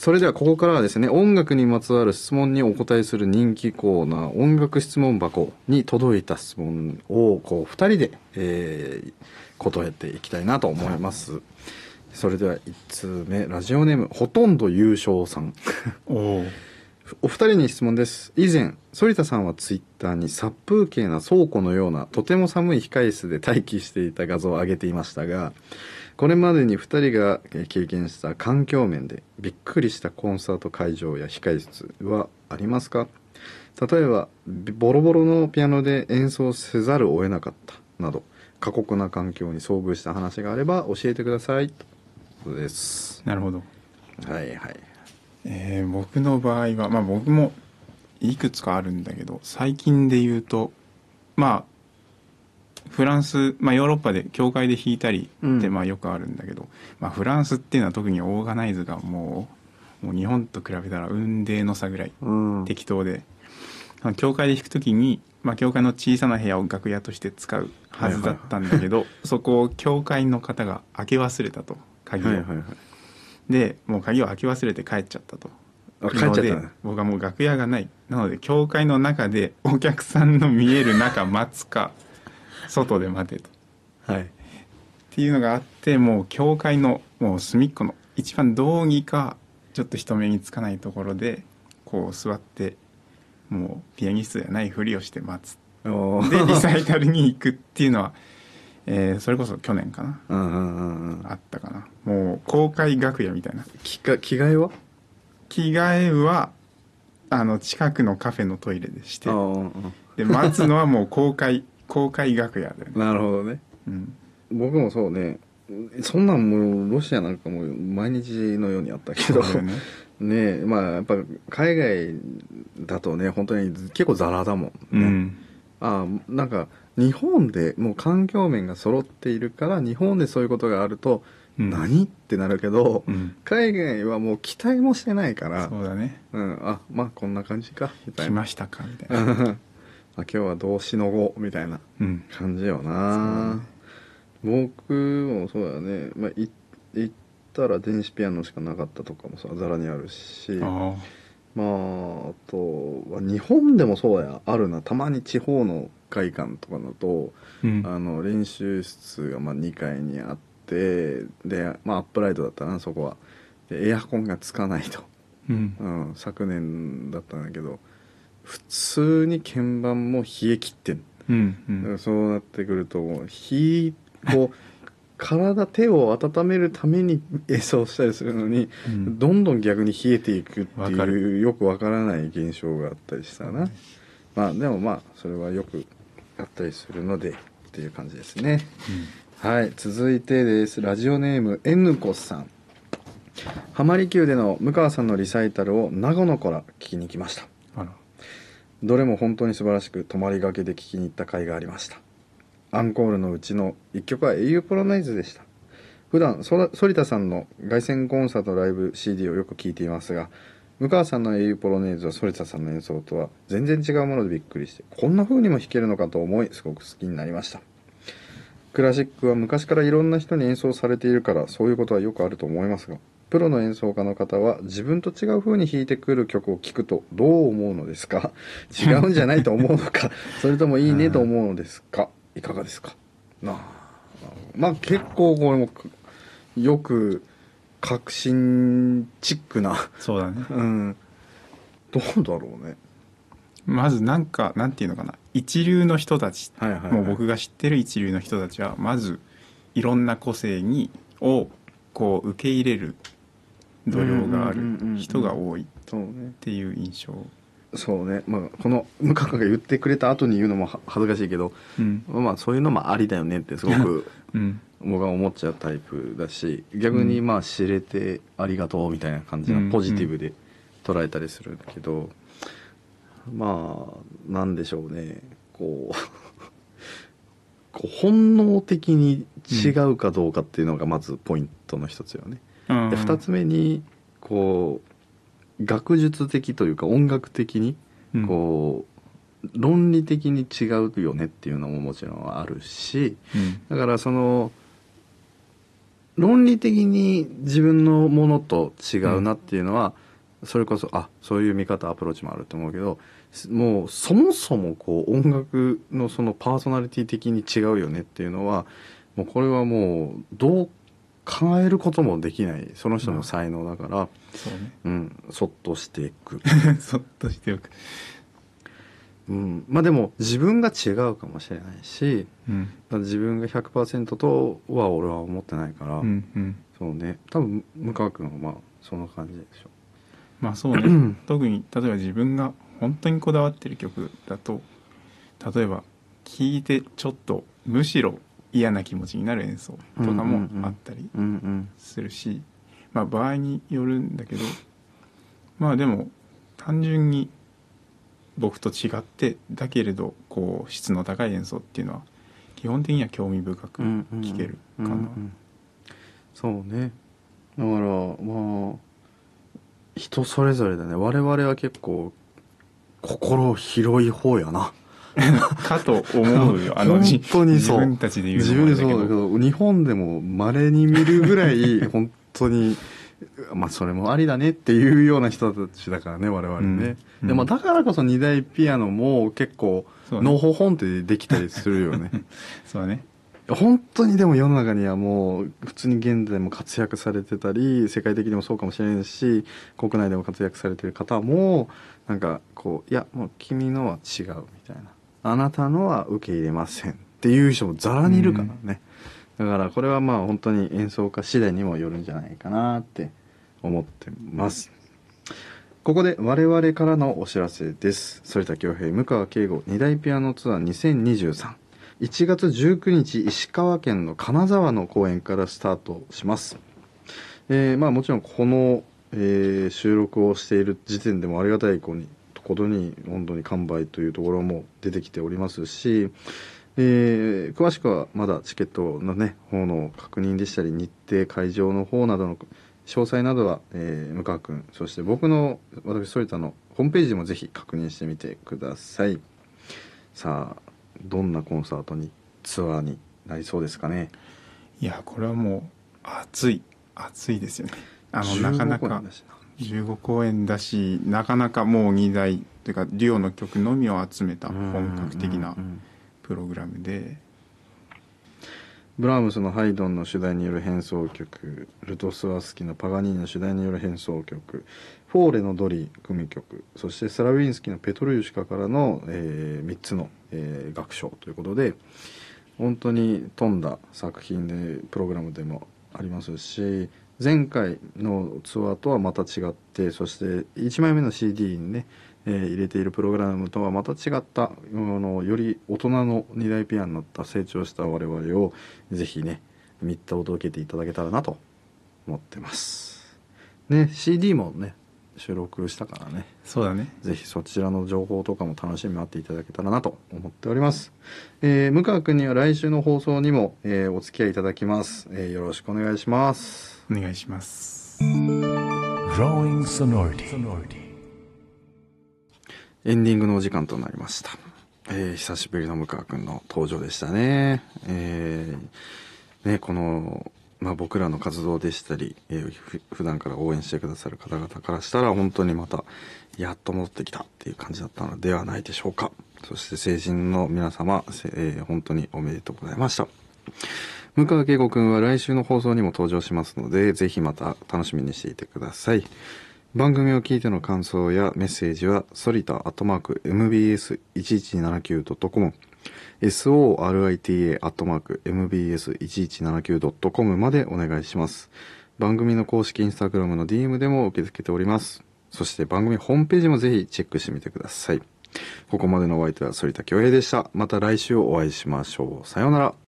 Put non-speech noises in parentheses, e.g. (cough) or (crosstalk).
それではここからはですね音楽にまつわる質問にお答えする人気コーナー音楽質問箱に届いた質問をこう2人で、えー答えていきたいなと思います。それでは1通目ラジオネームほとんど優勝さん。おお (laughs) お二人に質問です。以前反田さんはツイッターに殺風景な倉庫のようなとても寒い控え室で待機していた画像を上げていましたがこれまでに二人がえー経験した環境面でびっくりしたコンサート会場や控え室はありますか？例えばビボロボロのピアノで演奏せざるを得なかったなど過酷な環境に遭遇した話があれば教えてください。ということです。なるほど。はいはい。えー僕の場合はまあ僕もいくつかあるんだけど最近で言うとまあフランス、まあ、ヨーロッパで教会で弾いたりってうん。まあよくあるんだけど、まあ、フランスっていうのは特にオーガナイズがもうもう日本と比べたら雲泥の差ぐらいうん。適当で、あの教会で弾くときに、まあ、教会の小さな部屋を楽屋として使うはずだったんだけど、そこを教会の方が開け忘れたと鍵を、はいはいはい。でもう鍵を開け忘れて帰っちゃったと。あ帰っちゃった僕はもう楽屋がない。なので教会の中でお客さんの見える中待つか外で待てと。っはい。ていうのがあってもう教会のもう隅っこの一番道義かちょっと人目につかないところでこう座ってもうピアニストじゃないふりをして待つ。でリサイタルに行くっていうのは、えーそれこそ去年かな。うんうんうんうん。あったかな。もう公開楽屋みたいな。着か着替えは？着替えはあの近くのカフェのトイレでして。ああで待つのはもう公開公開楽屋だよね、なるほどね。うん、僕もそうね。そんなんもうロシアなんかもう毎日のようにあったけど。ね。(laughs) ねえまあやっぱ海外だとね本当に結構ザラだもんね、うん。ああなんか日本でもう環境面が揃っているから日本でそういうことがあると、うん。何ってなるけど、うん。海外はもう期待もしてないから。そうだね。うん、あまあこんな感じかみたいな。来ましたかみたいな。ま (laughs) あ今日はどうしのごみたいなうん。感じよな、僕もそうだね、まあ、い行ったら電子ピアノしかなかったとかもさざらにあるし。あまああとは日本でもそうや。あるな。たまに地方の会館とかだと、あうん。あの練習室がまあ2階にあってで、まあ、アップライトだったなそこは。でエアコンがつかないと、うん。うん、昨年だったんだけど普通に鍵盤も冷え切ってん。うんうん。そうなってくると火こう (laughs) 体手を温めるために演奏したりするのに、うん。どんどん逆に冷えていくっていうる。よくわからない現象があったりしたな、まあでもまあそれはよくあったりするのでっていう感じですね。はい続いてです。ラジオネーム N 子さん。浜離宮での向川さんのリサイタルを長野から聞きに来ました。あらどれも本当に素晴らしく泊まりがけで聴きに行った甲斐がありました。アンコールのうちの1曲は英雄ポロナイズでした。普段反田さんの凱旋コンサートライブ CD をよく聴いていますが向川さんの英雄ポロネーズは反田さんの演奏とは全然違うものでびっくりしてこんな風にも弾けるのかと思いすごく好きになりました。クラシックは昔からいろんな人に演奏されているからそういうことはよくあると思いますがプロの演奏家の方は自分と違う風に弾いてくる曲を聴くとどう思うのですか？(laughs) 違うんじゃないと思うのか？(laughs) それともいいねと思うのですか？いかがですか？なあまあ結構これもくよく革新チックな。そうだね。うん。どうだろうね。まずなんかなんていうのかな。一流の人たち。はいはい、はい、もう僕が知ってる一流の人たちはまずいろんな個性にをこう受け入れる度量がある人が多いっていう印象。そうね。まあこの向川が言ってくれた後に言うのもは恥ずかしいけどうん。まあそういうのもありだよねってすごく (laughs) うん。僕は思っちゃうタイプだし逆にまあ知れてありがとうみたいな感じうんのポジティブで捉えたりするんだけど、まあなんでしょうね。こうこう本能的に違うかどうかっていうのがまずポイントの一つよね。うんで2つ目にこう学術的というか音楽的にうん。こう、論理的に違うよねっていうのももちろんあるしうん。だからその論理的に自分のものと違うなっていうのは、それこそあそういう見方アプローチもあると思うけどもうそもそもこう音楽のそのパーソナリティ的に違うよねっていうのはもうこれはもうどう考えることもできないその人の才能だから、そうね。うん、そっとしていく、(laughs) そっとしておく。うん、まあでも自分が違うかもしれないしうん。自分が100%とは俺は思ってないから、うんうん。そうね。多分向川君はまあそんな感じでしょ。まあそうね。特に例えば自分が本当にこだわってる曲だと例えば聴いてちょっとむしろ嫌な気持ちになる演奏とかもあったりするし、まあ場合によるんだけどまあでも単純に僕と違ってだけれどこう質の高い演奏っていうのは基本的には興味深く聴けるかな、そうね。だからまあ人それぞれだね。我々は結構心広い方やな (laughs) かと思うよあの本じ当にそう。自分たちで言うそうだけど。日本でも稀に見るぐらい (laughs) 本当にまあそれもありだねっていうような人たちだからね我々ね、うんでもだからこそ二大ピアノも結構のほほんってできたりするよね。(laughs) そうだね。本当にでも世の中にはもう普通に現在も活躍されてたり世界的にもそうかもしれないし国内でも活躍されてる方もなんかこういやもう君のは違うみたいなあなたのは受け入れませんっていう人もざらにいるからね、だからこれはまあ本当に演奏家次第にもよるんじゃないかなって思ってます。ここで我々からのお知らせです。反田恭平向川圭吾二大ピアノツアー2023 1月19日石川県の金沢の公演からスタートします、えーまあもちろんこの、えー収録をしている時点でもありがたいこことに本当に完売というところも出てきておりますし、えー詳しくはまだチケットのね方の確認でしたり日程会場の方などの詳細などは、えー向川君そして僕の私反田のホームページでもぜひ確認してみてください。さあどんなコンサートにツアーになりそうですかね？いやこれはもう熱い熱いですよね。あのなかな15公か15公演だしなかなかもう2台というかデュオの曲のみを集めた本格的なプログラムで。ブラームスのハイドンの主題による変奏曲ルトスワスキのパガニーニの主題による変奏曲フォーレのドリ組曲そしてスラウィンスキのペトルユシカからの、え3つの、えー楽章ということで本当に富んだ作品でプログラムでもありますし前回のツアーとはまた違ってそして1枚目の CD にね、えー入れているプログラムとはまた違ったあのより大人の2大ピアノになった成長した我々をぜひね見届けていただけたらなと思ってます。ね CD もね収録したからねそうだねぜひそちらの情報とかも楽しみに待っていただけたらなと思っております。えー、向川くんには来週の放送にも、えーお付き合いいただきます、えーよろしくお願いします。お願いします。エンディングのお時間となりました。えー久しぶりの向川くんの登場でしたね。えーね、この、まあ、僕らの活動でしたり、えーふ普段から応援してくださる方々からしたら本当にまたやっと戻ってきたっていう感じだったのではないでしょうか。そして成人の皆様、えー本当におめでとうございました。向川圭吾くんは来週の放送にも登場しますのでぜひまた楽しみにしていてください。番組を聞いての感想やメッセージは、ソリタアットマーク mbs1179.com、sorita アットマーク mbs1179.com までお願いします。番組の公式インスタグラムの DM でも受け付けております。そして番組ホームページもぜひチェックしてみてください。ここまでのお相手は反田恭平でした。また来週お会いしましょう。さようなら。